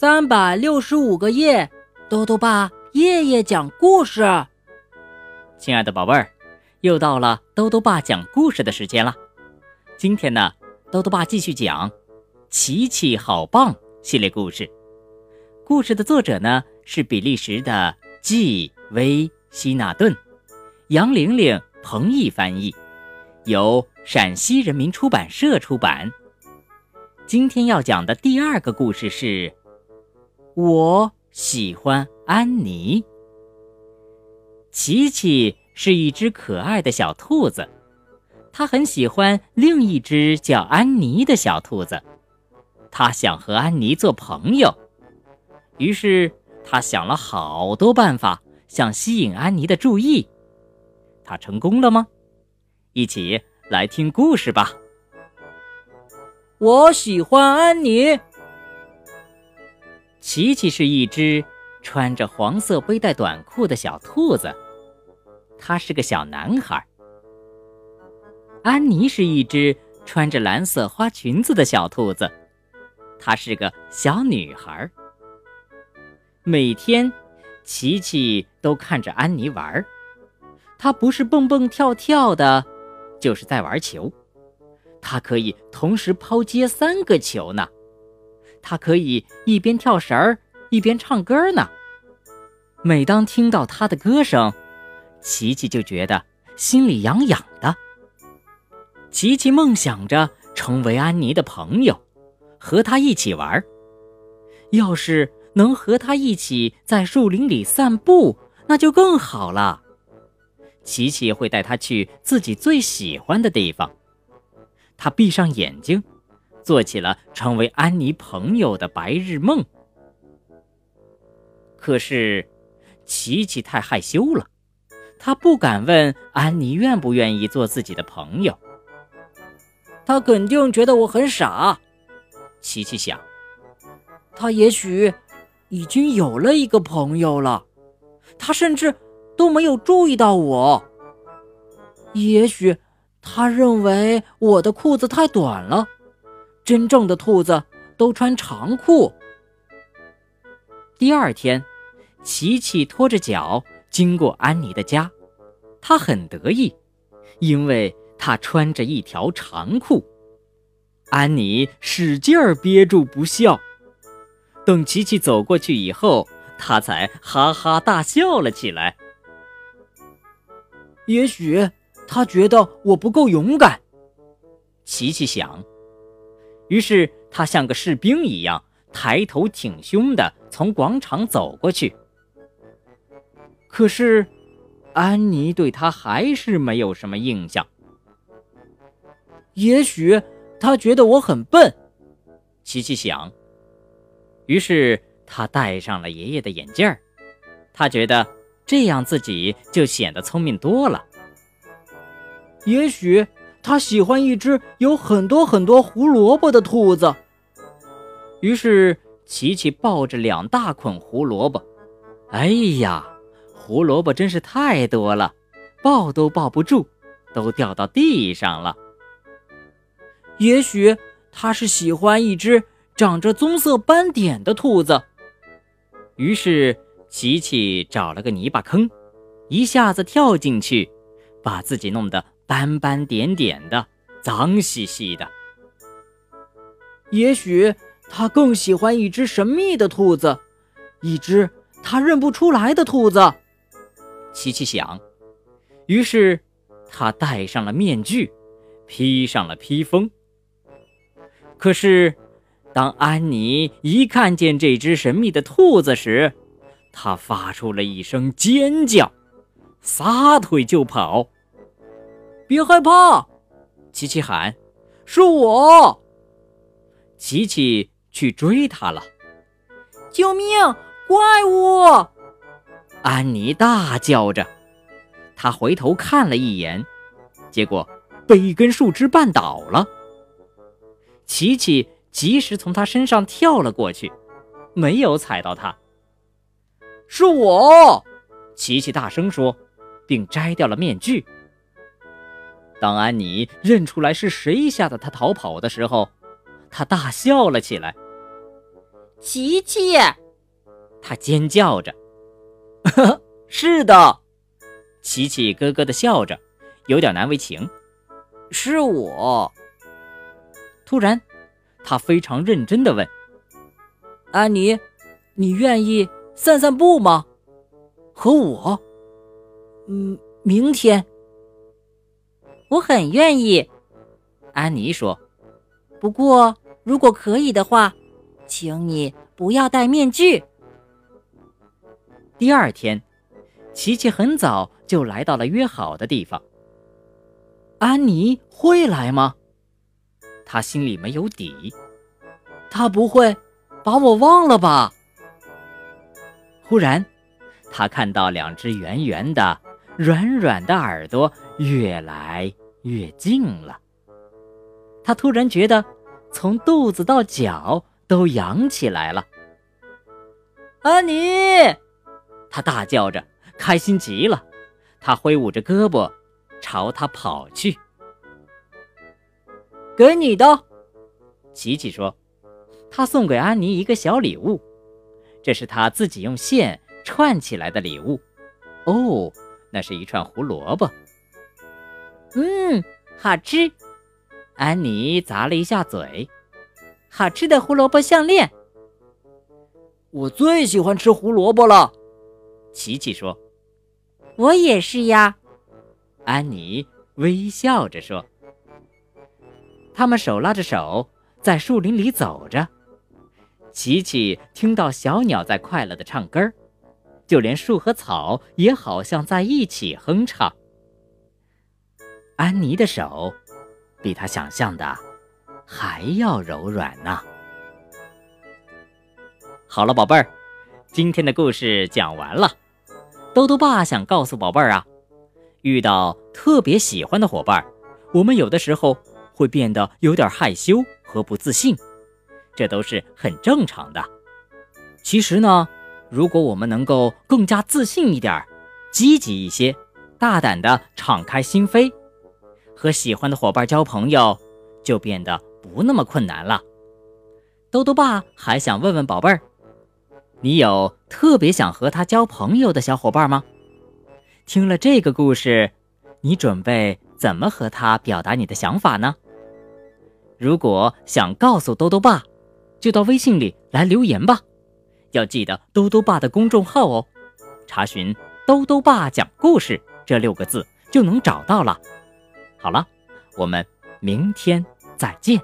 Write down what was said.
三百六十五个夜，豆豆爸夜夜讲故事。亲爱的宝贝儿，又到了豆豆爸讲故事的时间了。今天呢，豆豆爸继续讲《琪琪好棒》系列故事。故事的作者呢是比利时的季薇·希纳顿，杨玲玲、彭毅翻译，由陕西人民出版社出版。今天要讲的第二个故事是。我喜欢安妮。琪琪是一只可爱的小兔子，它很喜欢另一只叫安妮的小兔子，它想和安妮做朋友。于是，它想了好多办法，想吸引安妮的注意。它成功了吗？一起来听故事吧。我喜欢安妮。琪琪是一只穿着黄色背带短裤的小兔子，他是个小男孩。安妮是一只穿着蓝色花裙子的小兔子，她是个小女孩。每天，琪琪都看着安妮玩，她不是蹦蹦跳跳的，就是在玩球，她可以同时抛接三个球呢。他可以一边跳绳儿一边唱歌呢。每当听到他的歌声，琪琪就觉得心里痒痒的。琪琪梦想着成为安妮的朋友，和她一起玩。要是能和她一起在树林里散步，那就更好了。琪琪会带她去自己最喜欢的地方。他闭上眼睛。做起了成为安妮朋友的白日梦。可是，琪琪太害羞了，他不敢问安妮愿不愿意做自己的朋友。他肯定觉得我很傻，琪琪想。他也许已经有了一个朋友了，他甚至都没有注意到我。也许他认为我的裤子太短了。真正的兔子都穿长裤。第二天，琪琪拖着脚经过安妮的家，她很得意，因为她穿着一条长裤。安妮使劲儿憋住不笑。等琪琪走过去以后，她才哈哈大笑了起来。也许他觉得我不够勇敢，琪琪想。于是他像个士兵一样抬头挺胸地从广场走过去。可是，安妮对他还是没有什么印象。也许他觉得我很笨，琪琪想。于是他戴上了爷爷的眼镜儿，他觉得这样自己就显得聪明多了。也许。他喜欢一只有很多很多胡萝卜的兔子。于是，琪琪抱着两大捆胡萝卜。哎呀，胡萝卜真是太多了，抱都抱不住，都掉到地上了。也许他是喜欢一只长着棕色斑点的兔子。于是，琪琪找了个泥巴坑，一下子跳进去，把自己弄得。斑斑点点的，脏兮兮的。也许他更喜欢一只神秘的兔子，一只他认不出来的兔子。琪琪想。于是他戴上了面具，披上了披风。可是，当安妮一看见这只神秘的兔子时，她发出了一声尖叫，撒腿就跑。别害怕，琪琪喊：“是我。”琪琪去追他了。救命！怪物！安妮大叫着。她回头看了一眼，结果被一根树枝绊倒了。琪琪及时从他身上跳了过去，没有踩到他。是我！琪琪大声说，并摘掉了面具。当安妮认出来是谁吓得她逃跑的时候，她大笑了起来。琪琪！她尖叫着。是的，琪琪咯咯的笑着，有点难为情。是我。突然，他非常认真的问：“安妮，你愿意散散步吗？和我？嗯，明天。我很愿意。”安妮说。“不过，如果可以的话，请你不要戴面具。”第二天，琪琪很早就来到了约好的地方。安妮会来吗？他心里没有底。他不会把我忘了吧？忽然，他看到两只圆圆的、软软的耳朵越来越近了。他突然觉得，从肚子到脚都扬起来了。安妮！他大叫着，开心极了。他挥舞着胳膊，朝他跑去。给你的，琪琪说：“他送给安妮一个小礼物，这是他自己用线串起来的礼物。哦，那是一串胡萝卜。嗯，好吃。”安妮咂了一下嘴，“好吃的胡萝卜项链。”我最喜欢吃胡萝卜了。琪琪说：“我也是呀。”安妮微笑着说。他们手拉着手在树林里走着。琪琪听到小鸟在快乐的唱歌，就连树和草也好像在一起哼唱。安妮的手比他想象的还要柔软呢。好了，宝贝儿。今天的故事讲完了，兜兜爸想告诉宝贝儿啊，遇到特别喜欢的伙伴，我们有的时候会变得有点害羞和不自信，这都是很正常的。其实呢，如果我们能够更加自信一点，积极一些，大胆的敞开心扉，和喜欢的伙伴交朋友，就变得不那么困难了。兜兜爸还想问问宝贝儿。你有特别想和他交朋友的小伙伴吗？听了这个故事，你准备怎么和他表达你的想法呢？如果想告诉兜兜爸，就到微信里来留言吧。要记得兜兜爸的公众号哦，查询“兜兜爸讲故事”这六个字就能找到了。好了，我们明天再见。